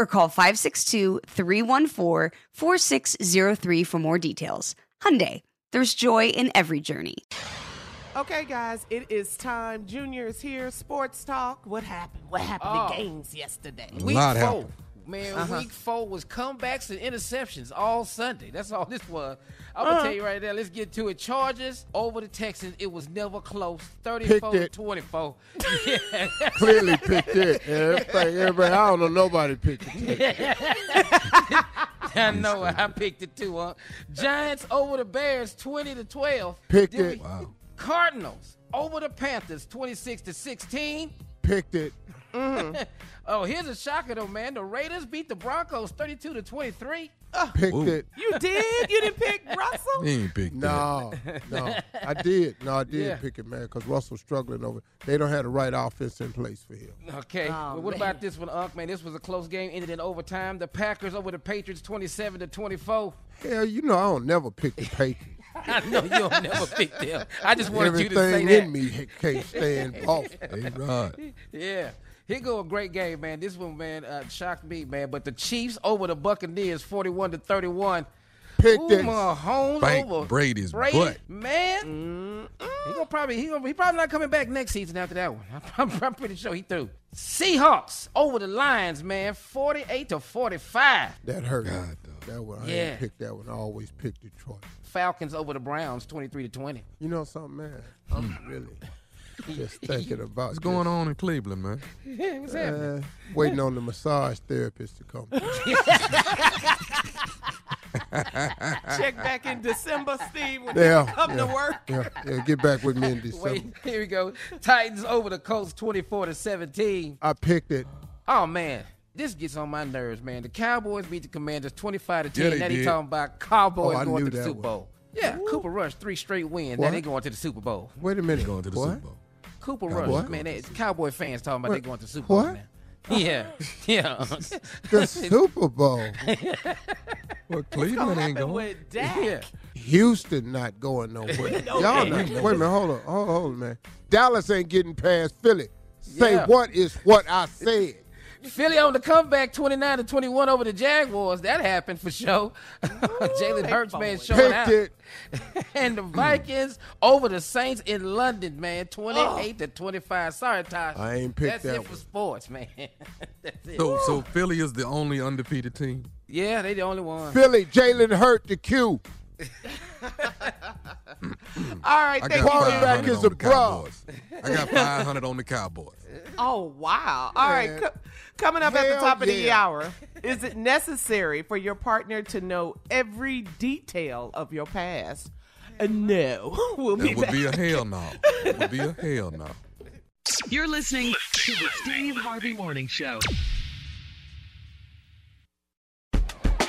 or call 562-314-4603 for more details. Hyundai, there's joy in every journey. Okay, guys, it is time. Junior is here. Sports talk. What happened? What happened Oh. to games yesterday? Week lot four. happened. Man, Uh-huh. week four was comebacks and interceptions all Sunday. That's all this was. I'm gonna Uh-huh. tell you right now. Let's get to it. Chargers over the Texans. It was never close. 34 to 24. yeah. Clearly picked it. Everybody, everybody, I don't know nobody picked it. I know. I picked it too. Huh? Giants over the Bears, 20 to 12. Picked it. we- Wow. Cardinals over the Panthers, 26 to 16. Picked it. Mm-hmm. Oh, here's a shocker though, man. The Raiders beat the Broncos 32 to 23. Picked it. You did? You didn't pick Russell? He ain't picked No, no, I did. No, I did Yeah. pick it, man, because Russell's struggling over. They don't have the right offense in place for him. Okay. Oh, well, what man. about this one, Unc? Man, this was a close game, ended in overtime. The Packers over the Patriots, 27 to 24. Hell, you know I don't never pick the Patriots. I know you'll never pick them. I just wanted you to say Everything that. in me can't stand off. Hey, Rod. Yeah. Here go a great game, man. This one, man, uh, shocked me, man. But the Chiefs over the Buccaneers, 41 to 31. Picked Ooh, it. Mahomes Bank over Brady's Brady, butt. man. He gonna probably he gonna he probably not coming back next season after that one. I'm, I'm pretty sure he threw. Seahawks over the Lions, man, 48 to 45. That hurt. God, dog. that one, I Yeah. ain't picked that one. I always pick Detroit. Falcons over the Browns, 23 to 20. You know something, man? I'm really just thinking about What's going on in Cleveland, man? What's happening? Uh, waiting on the massage therapist to come. Check back in December, Steve, when Yeah, you come yeah, to work. yeah, yeah, get back with me in December. Wait, here we go. Titans over the Colts, 24 to 17. I picked it. Oh man, this gets on my nerves, man. The Cowboys beat the Commanders 25 to 10. Yeah, now they talking about Cowboys Oh, going to the that Super one. Bowl. Yeah, Cooper Rush, three straight wins. Now What? they going to the Super Bowl. Wait a minute. Going to the what? Super Bowl. Cooper Rush, going man, they, Cowboy fans talking about they going to the Super Bowl What? now. Yeah, yeah. The Super Bowl. Well, Cleveland ain't going. with Dak. yeah. Houston not going nowhere. No, Y'all not. Wait a minute. Hold on. Hold on, hold on, man. Dallas ain't getting past Philly. Say Yeah. what is what I said. Philly on the comeback, 29 to 21 over the Jaguars. That happened for sure. Jalen Hurts, man, showing Picked out. it. and the Vikings over the Saints in London, man, 28 to 25. Sorry, Tosh. I ain't picked That's that it for sports, man. That's it. So, so Philly is the only undefeated team. yeah, they the only one. Philly, Jalen Hurt the Q. All right, I thank you. Quarterback five hundred is on a the. Cowboys. I got five hundred on the Cowboys. Oh wow! All right, Man. co- coming up at the Hell top of the hour, is it necessary for your partner to know every detail of your past? Uh, no, we'll be would back. be a hell no. It would be a hell no. You're listening to the Steve Harvey Morning Show.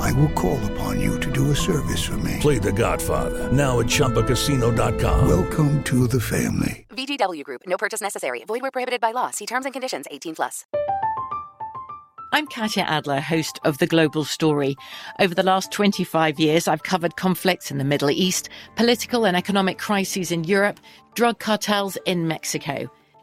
I will call upon you to do a service for me. Play The Godfather now at ChumbaCasino.com. Welcome to the family. VGW Group. No purchase necessary. Void where prohibited by law. See terms and conditions. 18 plus. I'm Katya Adler, host of The Global Story. Over the last 25 years, I've covered conflicts in the Middle East, political and economic crises in Europe, drug cartels in Mexico.